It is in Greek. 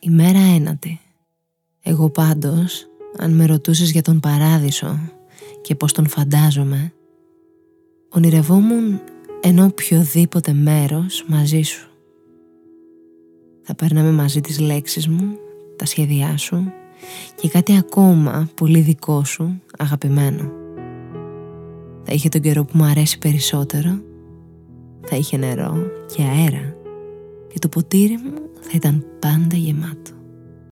Ημέρα ένατη. Εγώ πάντως, αν με ρωτούσες για τον παράδεισο και πώς τον φαντάζομαι, ονειρευόμουν ενώ οποιοδήποτε μέρος μαζί σου. Θα παίρναμε μαζί τις λέξεις μου, τα σχέδιά σου και κάτι ακόμα πολύ δικό σου, αγαπημένο. Θα είχε τον καιρό που μου αρέσει περισσότερο, θα είχε νερό και αέρα και το ποτήρι μου θα ήταν πάντα γεμάτο.